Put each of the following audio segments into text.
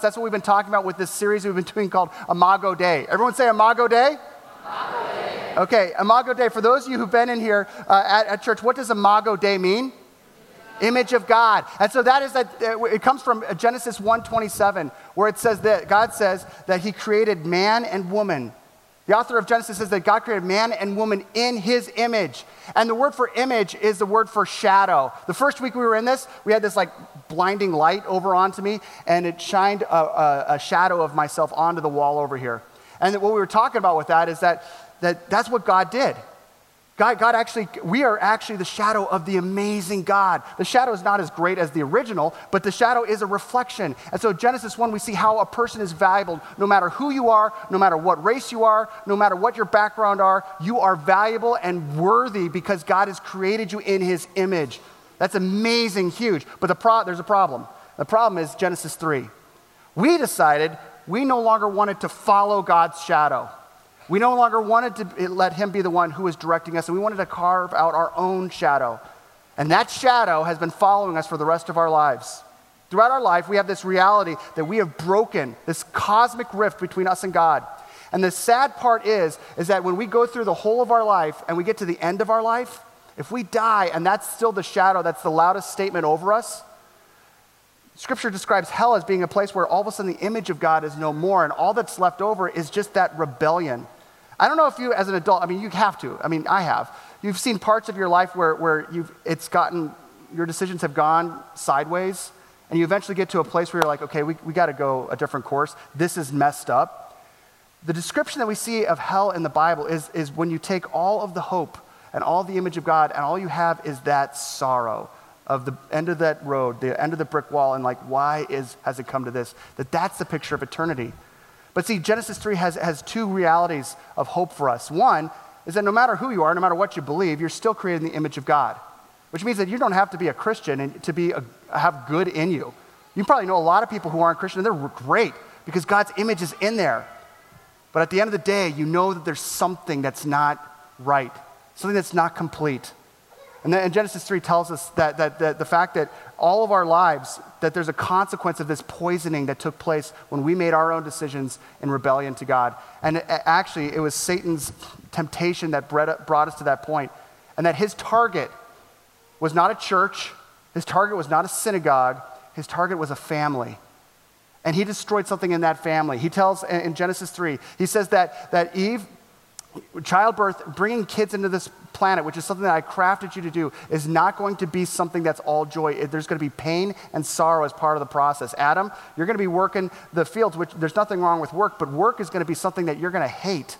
That's what we've been talking about with this series we've been doing called Imago Dei. Everyone say Imago Dei? Imago Dei. Okay, Imago Dei. For those of you who've been in here uh, at, at, church, what does Imago Dei mean? Image of God. And so that is that uh, it comes from Genesis 1:27 where it says that God says that he created man and woman the author of Genesis says that God created man and woman in his image. And the word for image is the word for shadow. The first week we were in this, we had this like blinding light over onto me, and it shined a, a, a shadow of myself onto the wall over here. And what we were talking about with that is that, that that's what God did. God, God actually, we are actually the shadow of the amazing God. The shadow is not as great as the original, but the shadow is a reflection. And so, Genesis 1, we see how a person is valuable no matter who you are, no matter what race you are, no matter what your background are, you are valuable and worthy because God has created you in his image. That's amazing, huge. But the pro- there's a problem. The problem is Genesis 3. We decided we no longer wanted to follow God's shadow. We no longer wanted to let him be the one who was directing us, and we wanted to carve out our own shadow. And that shadow has been following us for the rest of our lives. Throughout our life, we have this reality that we have broken this cosmic rift between us and God. And the sad part is, is that when we go through the whole of our life and we get to the end of our life, if we die and that's still the shadow, that's the loudest statement over us, Scripture describes hell as being a place where all of a sudden the image of God is no more, and all that's left over is just that rebellion. I don't know if you, as an adult, I mean, you have to. I mean, I have. You've seen parts of your life where, where you've, it's gotten, your decisions have gone sideways, and you eventually get to a place where you're like, okay, we, we got to go a different course. This is messed up. The description that we see of hell in the Bible is, is when you take all of the hope and all the image of God, and all you have is that sorrow of the end of that road, the end of the brick wall, and like, why is, has it come to this? That that's the picture of eternity. But see, Genesis 3 has, has two realities of hope for us. One is that no matter who you are, no matter what you believe, you're still created in the image of God, which means that you don't have to be a Christian and to be a, have good in you. You probably know a lot of people who aren't Christian, and they're great because God's image is in there. But at the end of the day, you know that there's something that's not right, something that's not complete. And then Genesis 3 tells us that, that, that, the fact that all of our lives, that there's a consequence of this poisoning that took place when we made our own decisions in rebellion to God. And actually, it was Satan's temptation that brought us to that point. And that his target was not a church, his target was not a synagogue, his target was a family. And he destroyed something in that family. He tells in Genesis 3, he says that, that Eve childbirth, bringing kids into this planet, which is something that I crafted you to do, is not going to be something that's all joy. There's going to be pain and sorrow as part of the process. Adam, you're going to be working the fields, which there's nothing wrong with work, but work is going to be something that you're going to hate.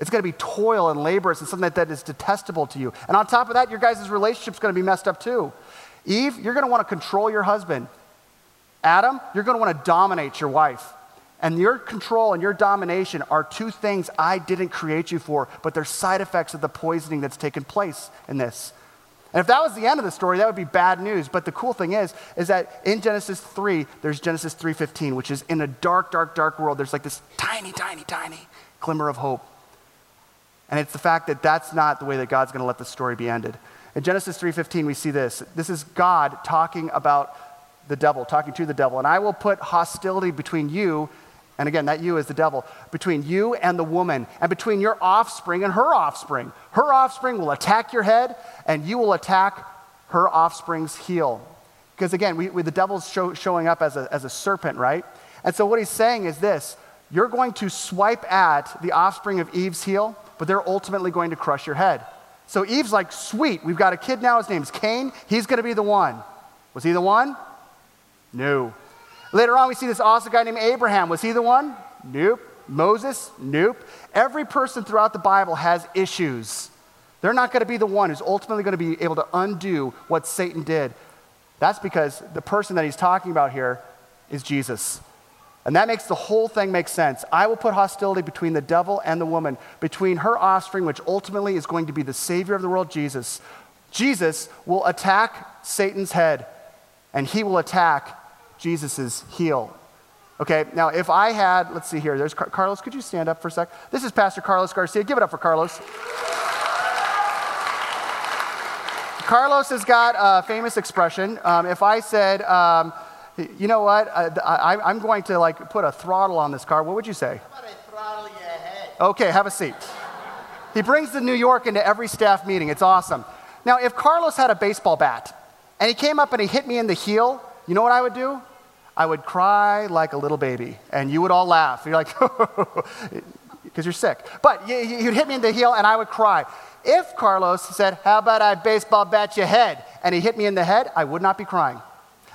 It's going to be toil and laborious and something that, that is detestable to you. And on top of that, your guys' relationship's going to be messed up too. Eve, you're going to want to control your husband. Adam, you're going to want to dominate your wife. And your control and your domination are two things I didn't create you for, but they're side effects of the poisoning that's taken place in this. And if that was the end of the story, that would be bad news. But the cool thing is, is that in Genesis 3, there's Genesis 3.15, which is in a dark, dark, dark world, there's like this tiny, tiny, tiny glimmer of hope. And it's the fact that that's not the way that God's going to let the story be ended. In Genesis 3:15 we see this. This is God talking about the devil, talking to the devil. And I will put hostility between you and again, that you is the devil, between you and the woman, and between your offspring and her offspring. Her offspring will attack your head, and you will attack her offspring's heel. Because again, we, we, the devil's show, showing up as a, as a serpent, right? And so what he's saying is this you're going to swipe at the offspring of Eve's heel, but they're ultimately going to crush your head. So Eve's like, sweet, we've got a kid now, his name's Cain, he's going to be the one. Was he the one? No. Later on, we see this awesome guy named Abraham. Was he the one? Nope. Moses? Nope. Every person throughout the Bible has issues. They're not going to be the one who's ultimately going to be able to undo what Satan did. That's because the person that he's talking about here is Jesus. And that makes the whole thing make sense. I will put hostility between the devil and the woman, between her offspring, which ultimately is going to be the Savior of the world, Jesus. Jesus will attack Satan's head, and he will attack Jesus' heel. Okay, now if I had, let's see here, there's Car- Carlos, could you stand up for a sec? This is Pastor Carlos Garcia. Give it up for Carlos. Carlos has got a famous expression. Um, if I said, um, you know what? I, am going to like put a throttle on this car. What would you say? Okay, have a seat. He brings the New York into every staff meeting. It's awesome. Now, if Carlos had a baseball bat and he came up and he hit me in the heel, you know what I would do? I would cry like a little baby, and you would all laugh. You're like, because you're sick. But you'd hit me in the heel, and I would cry. If Carlos said, How about I baseball bat your head? and he hit me in the head, I would not be crying.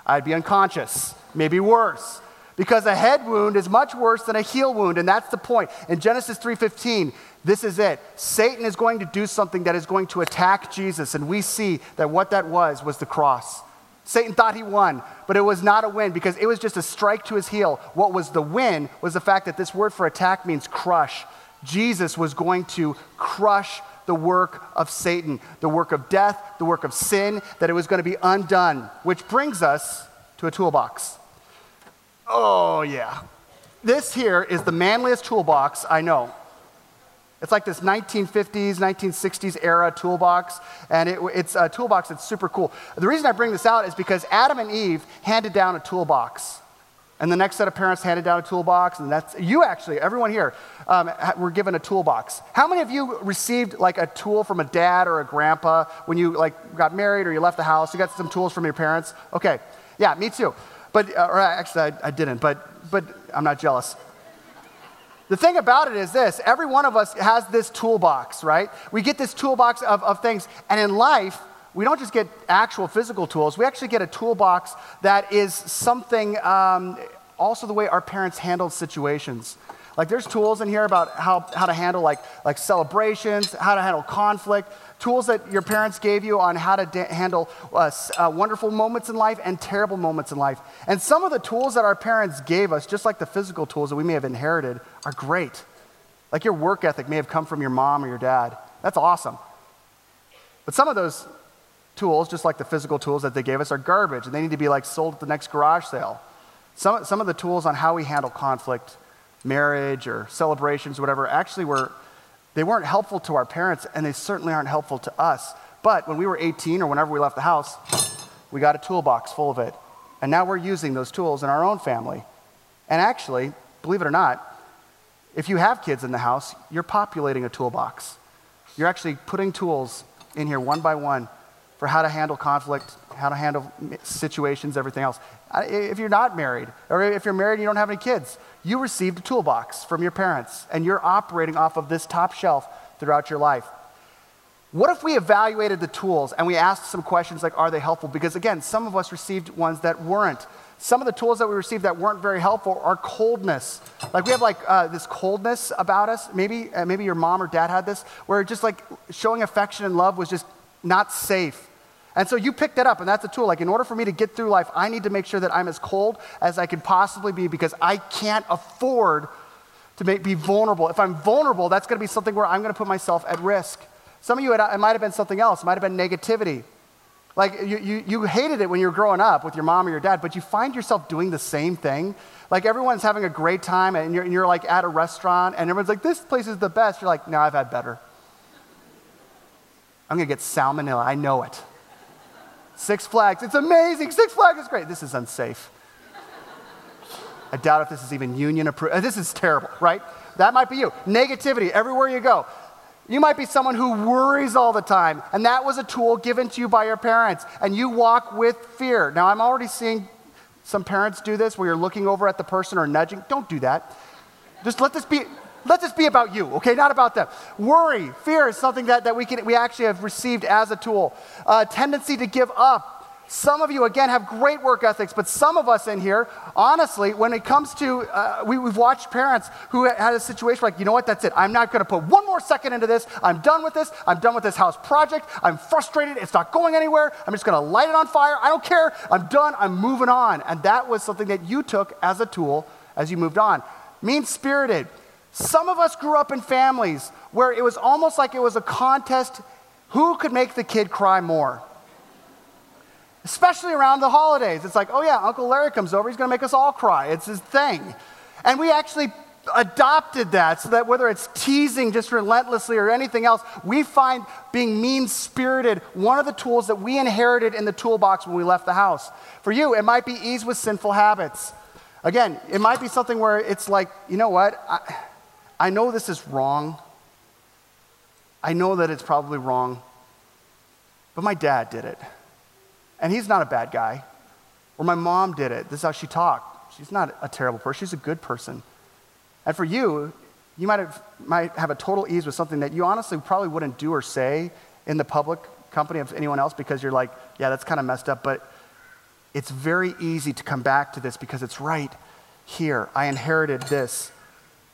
I'd be unconscious, maybe worse. Because a head wound is much worse than a heel wound, and that's the point. In Genesis 3:15, this is it. Satan is going to do something that is going to attack Jesus, and we see that what that was was the cross. Satan thought he won, but it was not a win because it was just a strike to his heel. What was the win was the fact that this word for attack means crush. Jesus was going to crush the work of Satan, the work of death, the work of sin, that it was going to be undone, which brings us to a toolbox. Oh, yeah. This here is the manliest toolbox I know. It's like this 1950s, 1960s era toolbox, and it, it's a toolbox that's super cool. The reason I bring this out is because Adam and Eve handed down a toolbox. And the next set of parents handed down a toolbox, and that's you actually, everyone here, um, were given a toolbox. How many of you received like a tool from a dad or a grandpa when you like got married or you left the house? You got some tools from your parents? Okay, yeah, me too. But uh, or actually, I, I didn't. But but I'm not jealous. The thing about it is this every one of us has this toolbox, right? We get this toolbox of, of things. And in life, we don't just get actual physical tools, we actually get a toolbox that is something, um, also the way our parents handled situations. Like there's tools in here about how, how to handle like, like celebrations, how to handle conflict, tools that your parents gave you on how to da- handle uh, uh, wonderful moments in life and terrible moments in life. And some of the tools that our parents gave us, just like the physical tools that we may have inherited, are great. Like your work ethic may have come from your mom or your dad. That's awesome. But some of those tools, just like the physical tools that they gave us, are garbage and they need to be like sold at the next garage sale. Some, some of the tools on how we handle conflict marriage or celebrations, or whatever, actually were, they weren't helpful to our parents and they certainly aren't helpful to us. But when we were 18 or whenever we left the house, we got a toolbox full of it. And now we're using those tools in our own family. And actually, believe it or not, if you have kids in the house, you're populating a toolbox. You're actually putting tools in here one by one for how to handle conflict, how to handle situations, everything else. If you're not married, or if you're married and you don't have any kids, you received a toolbox from your parents, and you're operating off of this top shelf throughout your life. What if we evaluated the tools and we asked some questions like, are they helpful? Because again, some of us received ones that weren't. Some of the tools that we received that weren't very helpful are coldness. Like we have like uh, this coldness about us. Maybe uh, maybe your mom or dad had this, where just like showing affection and love was just not safe. And so you pick that up, and that's a tool. Like, in order for me to get through life, I need to make sure that I'm as cold as I can possibly be because I can't afford to make, be vulnerable. If I'm vulnerable, that's going to be something where I'm going to put myself at risk. Some of you, it, might have been something else. It might have been negativity. Like, you, you, you hated it when you were growing up with your mom or your dad, but you find yourself doing the same thing. Like, everyone's having a great time, and you're, and you're like at a restaurant, and everyone's like, this place is the best. You're like, no, I've had better. I'm going to get salmonella. I know it. Six Flags, it's amazing. Six Flags is great. This is unsafe. I doubt if this is even union approved. Uh, this is terrible, right? That might be you. Negativity everywhere you go. You might be someone who worries all the time, and that was a tool given to you by your parents, and you walk with fear. Now, I'm already seeing some parents do this where you're looking over at the person or nudging. Don't do that. Just let this be. Let this be about you, okay? Not about them. Worry, fear is something that, that we, can, we actually have received as a tool. Uh, tendency to give up. Some of you, again, have great work ethics, but some of us in here, honestly, when it comes to, uh, we, have watched parents who had a situation like, you know what, that's it. I'm not going to put one more second into this. I'm done with this. I'm done with this house project. I'm frustrated. It's not going anywhere. I'm just going to light it on fire. I don't care. I'm done. I'm moving on. And that was something that you took as a tool as you moved on. Mean spirited. Some of us grew up in families where it was almost like it was a contest who could make the kid cry more. Especially around the holidays. It's like, oh yeah, Uncle Larry comes over, he's gonna make us all cry. It's his thing. And we actually adopted that so that whether it's teasing just relentlessly or anything else, we find being mean spirited one of the tools that we inherited in the toolbox when we left the house. For you, it might be ease with sinful habits. Again, it might be something where it's like, you know what? I, I know this is wrong. I know that it's probably wrong. But my dad did it. And he's not a bad guy. Or my mom did it. This is how she talked. She's not a terrible person, she's a good person. And for you, you might have, might have a total ease with something that you honestly probably wouldn't do or say in the public company of anyone else because you're like, yeah, that's kind of messed up. But it's very easy to come back to this because it's right here. I inherited this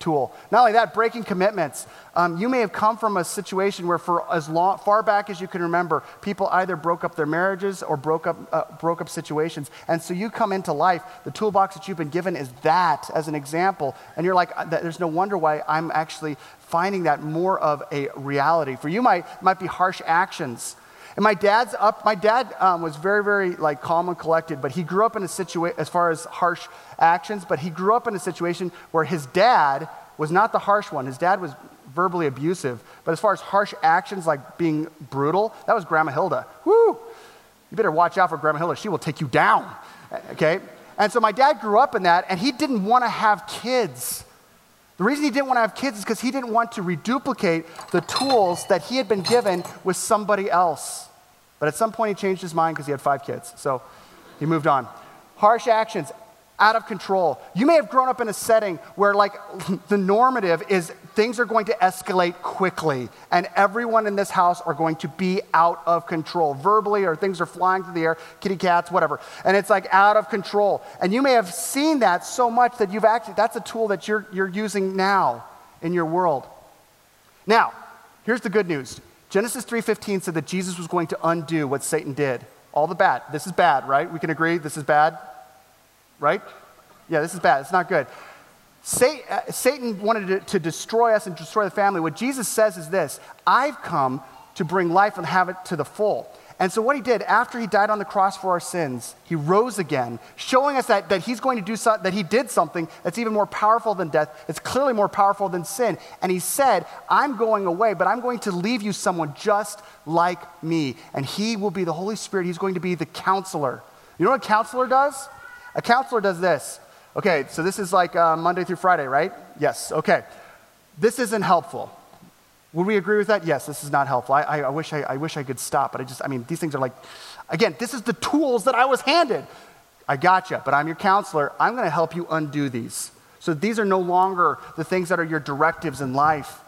tool. Not only that, breaking commitments. Um, you may have come from a situation where, for as long, far back as you can remember, people either broke up their marriages or broke up, uh, broke up situations. And so you come into life, the toolbox that you've been given is that as an example. And you're like, uh, there's no wonder why I'm actually finding that more of a reality. For you, might, might be harsh actions. And my dad's up, my dad um, was very, very like calm and collected, but he grew up in a situation, as far as harsh actions, but he grew up in a situation where his dad was not the harsh one. His dad was verbally abusive, but as far as harsh actions like being brutal, that was Grandma Hilda. Woo! You better watch out for Grandma Hilda. She will take you down. Okay? And so my dad grew up in that, and he didn't want to have kids. The reason he didn't want to have kids is because he didn't want to reduplicate the tools that he had been given with somebody else. But at some point, he changed his mind because he had five kids. So he moved on. Harsh actions, out of control. You may have grown up in a setting where, like, the normative is things are going to escalate quickly, and everyone in this house are going to be out of control, verbally, or things are flying through the air, kitty cats, whatever. And it's like out of control. And you may have seen that so much that you've actually, that's a tool that you're, you're using now in your world. Now, here's the good news Genesis 3:15 said that Jesus was going to undo what Satan did. All the bad. This is bad, right? We can agree this is bad, right? Yeah, this is bad. It's not good. Uh, Satan wanted to, destroy us and destroy the family. What Jesus says is this I've come to bring life and have it to the full. And so, what he did after he died on the cross for our sins, he rose again, showing us that, that he's going to do something, that he did something that's even more powerful than death. It's clearly more powerful than sin. And he said, I'm going away, but I'm going to leave you someone just like me. And he will be the Holy Spirit. He's going to be the counselor. You know what a counselor does? A counselor does this. Okay, so this is like uh, Monday through Friday, right? Yes, okay. This isn't helpful. Would we agree with that? Yes, this is not helpful. I, I, I, wish I, I wish I could stop, but I just, I mean, these things are like, again, this is the tools that I was handed. I got you, but I'm your counselor. I'm going to help you undo these. So these are no longer the things that are your directives in life.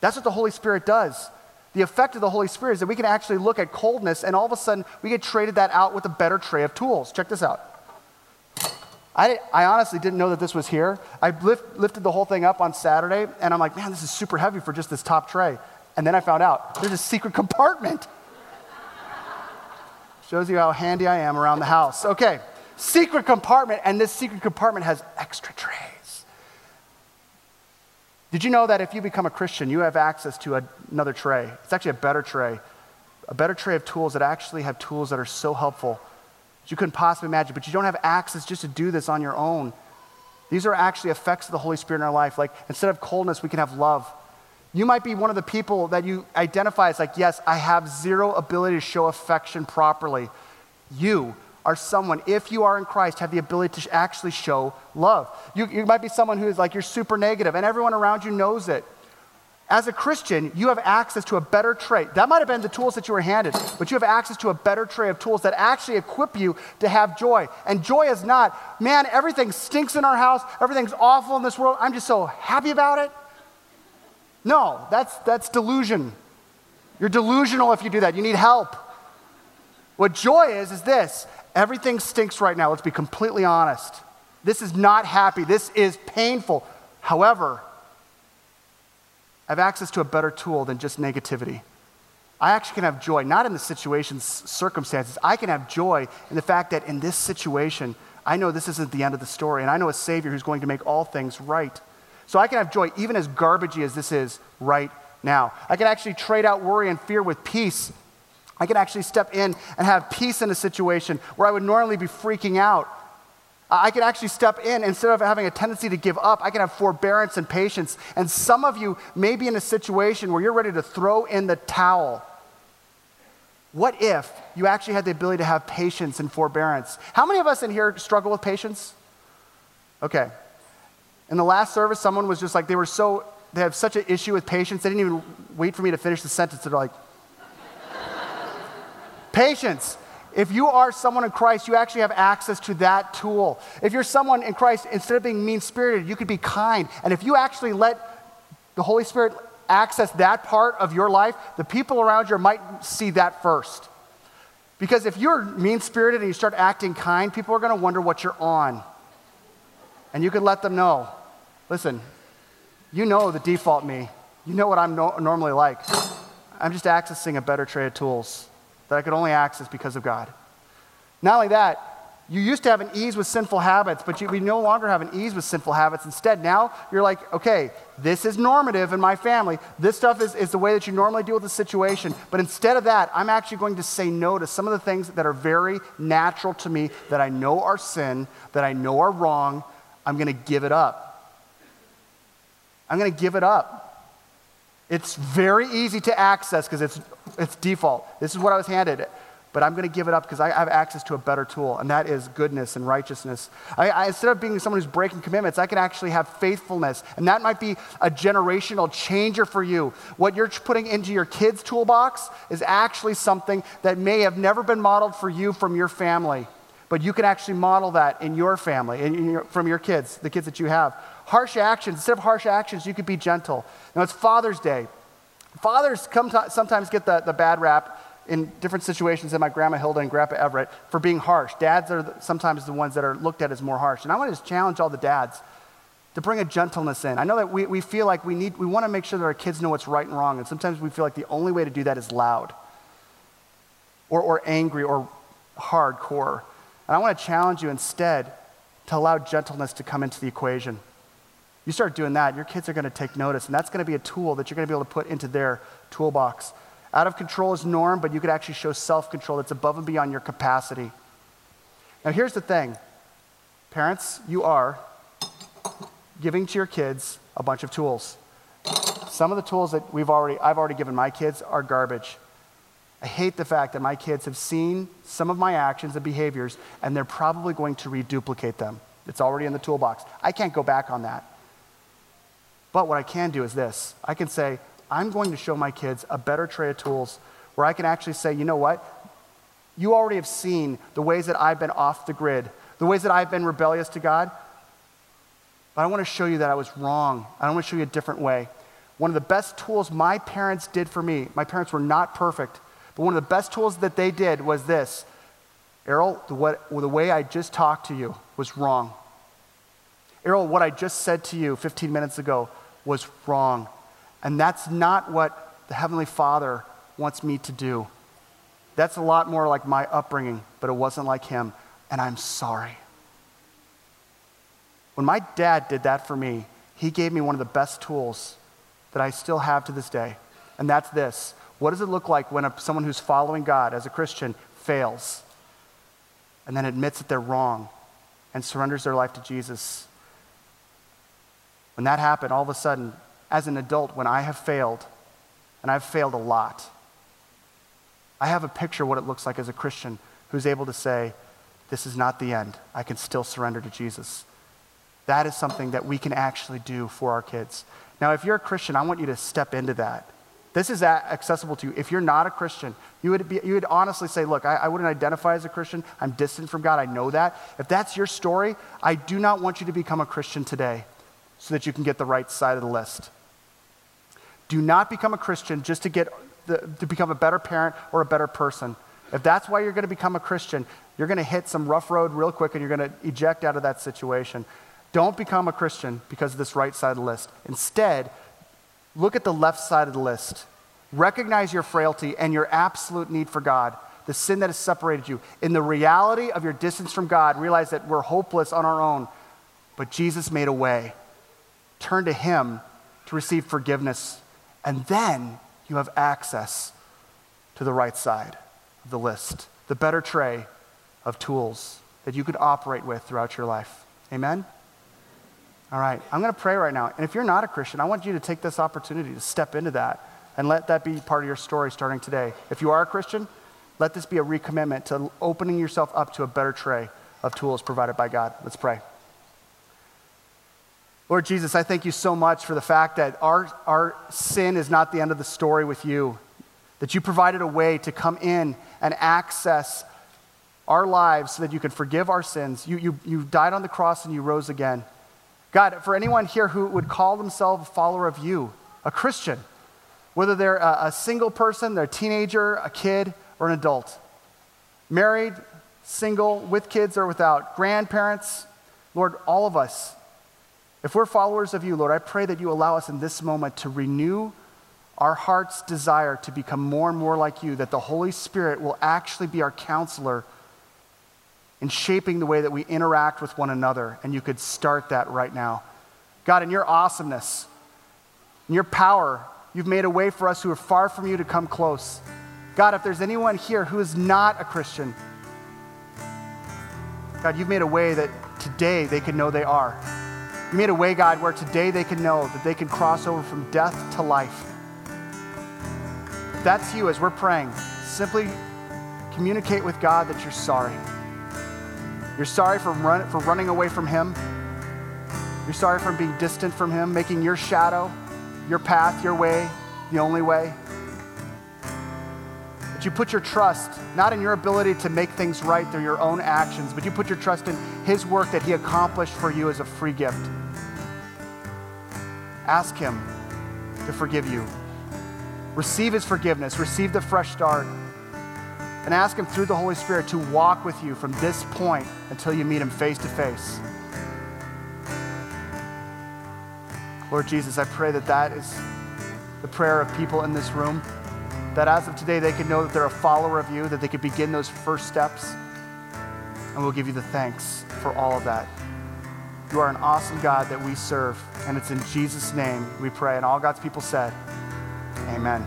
That's what the Holy Spirit does. The effect of the Holy Spirit is that we can actually look at coldness and all of a sudden we get traded that out with a better tray of tools. Check this out. I, I honestly didn't know that this was here. I lift, lifted the whole thing up on Saturday, and I'm like, man, this is super heavy for just this top tray. And then I found out there's a secret compartment. Shows you how handy I am around the house. Okay, secret compartment, and this secret compartment has extra trays. Did you know that if you become a Christian, you have access to a, another tray? It's actually a better tray, a better tray of tools that actually have tools that are so helpful you couldn't possibly imagine, but you don't have access just to do this on your own. These are actually effects of the Holy Spirit in our life. Like instead of coldness, we can have love. You might be one of the people that you identify as like, yes, I have zero ability to show affection properly. You are someone, if you are in Christ, have the ability to actually show love. You, you might be someone who is like, you're super negative, and everyone around you knows it. As a Christian, you have access to a better tray. That might have been the tools that you were handed, but you have access to a better tray of tools that actually equip you to have joy. And joy is not, man, everything stinks in our house, everything's awful in this world, I'm just so happy about it. No, that's, that's delusion. You're delusional if you do that. You need help. What joy is, is this everything stinks right now. Let's be completely honest. This is not happy, this is painful. However, I have access to a better tool than just negativity. I actually can have joy, not in the situation's circumstances. I can have joy in the fact that in this situation, I know this isn't the end of the story, and I know a Savior who's going to make all things right. So I can have joy, even as garbagey as this is right now. I can actually trade out worry and fear with peace. I can actually step in and have peace in a situation where I would normally be freaking out. I can actually step in instead of having a tendency to give up. I can have forbearance and patience. And some of you may be in a situation where you're ready to throw in the towel. What if you actually had the ability to have patience and forbearance? How many of us in here struggle with patience? Okay. In the last service, someone was just like, they were so, they have such an issue with patience, they didn't even wait for me to finish the sentence. They're like, patience. If you are someone in Christ, you actually have access to that tool. If you're someone in Christ, instead of being mean spirited, you could be kind. And if you actually let the Holy Spirit access that part of your life, the people around you might see that first. Because if you're mean spirited and you start acting kind, people are going to wonder what you're on. And you can let them know listen, you know the default me. You know what I'm no- normally like. I'm just accessing a better tray of tools that I could only access because of God. Not only that, you used to have an ease with sinful habits, but you, we no longer have an ease with sinful habits. Instead, now you're like, okay, this is normative in my family. This stuff is, is the way that you normally deal with the situation. But instead of that, I'm actually going to say no to some of the things that are very natural to me, that I know are sin, that I know are wrong. I'm going to give it up. I'm going to give it up. It's very easy to access because it's, it's default. This is what I was handed but I'm going to give it up because I have access to a better tool, and that is goodness and righteousness. I, I, instead of being someone who's breaking commitments, I can actually have faithfulness, and that might be a generational changer for you. What you're putting into your kids' toolbox is actually something that may have never been modeled for you from your family, but you can actually model that in your family, in your, from your kids, the kids that you have. Harsh actions, instead of harsh actions, you could be gentle. Now, it's Father's Day. Fathers come to, sometimes get the, the bad rap in different situations than my grandma Hilda and grandpa Everett for being harsh. Dads are the, sometimes the ones that are looked at as more harsh. And I want to just challenge all the dads to bring a gentleness in. I know that we, we feel like we need, we want to make sure that our kids know what's right and wrong. And sometimes we feel like the only way to do that is loud or, or angry or hardcore. And I want to challenge you instead to allow gentleness to come into the equation. You start doing that, your kids are going to take notice, and that's going to be a tool that you're going to be able to put into their toolbox. Out of control is norm, but you could actually show self control that's above and beyond your capacity. Now, here's the thing parents, you are giving to your kids a bunch of tools. Some of the tools that we've already, I've already given my kids are garbage. I hate the fact that my kids have seen some of my actions and behaviors, and they're probably going to reduplicate them. It's already in the toolbox. I can't go back on that. But what I can do is this I can say, I'm going to show my kids a better tray of tools where I can actually say, you know what? You already have seen the ways that I've been off the grid, the ways that I've been rebellious to God. But I want to show you that I was wrong. I want to show you a different way. One of the best tools my parents did for me, my parents were not perfect, but one of the best tools that they did was this Errol, the, what, the way I just talked to you was wrong. Errol, what I just said to you 15 minutes ago was wrong. And that's not what the Heavenly Father wants me to do. That's a lot more like my upbringing, but it wasn't like him. And I'm sorry. When my dad did that for me, he gave me one of the best tools that I still have to this day. And that's this What does it look like when a, someone who's following God as a Christian fails and then admits that they're wrong and surrenders their life to Jesus? When that happened, all of a sudden, as an adult when I have failed, and I've failed a lot. I have a picture of what it looks like as a Christian who's able to say, This is not the end. I can still surrender to Jesus. That is something that we can actually do for our kids. Now, if you're a Christian, I want you to step into that. This is accessible to you. If you're not a Christian, you would, be, you would honestly say, Look, I, I wouldn't identify as a Christian. I'm distant from God. I know that. If that's your story, I do not want you to become a Christian today so that you can get the right side of the list. Do not become a Christian just to, get the, to become a better parent or a better person. If that's why you're going to become a Christian, you're going to hit some rough road real quick and you're going to eject out of that situation. Don't become a Christian because of this right side of the list. Instead, look at the left side of the list. Recognize your frailty and your absolute need for God, the sin that has separated you. In the reality of your distance from God, realize that we're hopeless on our own, but Jesus made a way turn to Him to receive forgiveness, and then you have access to the right side of the list, the better tray of tools. that you could operate with throughout your life. Amen? All right, I'm going to pray right now. And if you're not a Christian, I want you to take this opportunity to step into that and let that be part of your story starting today. If you are a Christian, let this be a recommitment to opening yourself up to a better tray of tools provided by God. Let's pray. Lord Jesus, I thank you so much for the fact that our, our sin is not the end of the story with you, that you provided a way to come in and access our lives so that you could forgive our sins. You, you, you died on the cross and you rose again. God, for anyone here who would call themselves a follower of you, a Christian, whether they're a, a single person, they're a teenager, a kid, or an adult, married, single, with kids or without, grandparents, Lord, all of us, if we're followers of you, Lord, I pray that you allow us in this moment to renew our heart's desire to become more and more like you, that the Holy Spirit will actually be our counselor in shaping the way that we interact with one another. And you could start that right now. God, in your awesomeness, in your power, you've made a way for us who are far from you to come close. God, if there's anyone here who is not a Christian, God, you've made a way that today they can know they are. You made a way, God, where today they can know that they can cross over from death to life. If that's you as we're praying. Simply communicate with God that you're sorry. You're sorry for, run, for running away from Him. You're sorry for being distant from Him, making your shadow, your path, your way the only way. But you put your trust not in your ability to make things right through your own actions, but you put your trust in His work that He accomplished for you as a free gift. Ask Him to forgive you. Receive His forgiveness, receive the fresh start and ask Him through the Holy Spirit to walk with you from this point until you meet Him face to face. Lord Jesus, I pray that that is the prayer of people in this room. That as of today, they can know that they're a follower of you, that they could begin those first steps. And we'll give you the thanks for all of that. You are an awesome God that we serve. And it's in Jesus' name we pray. And all God's people said, Amen.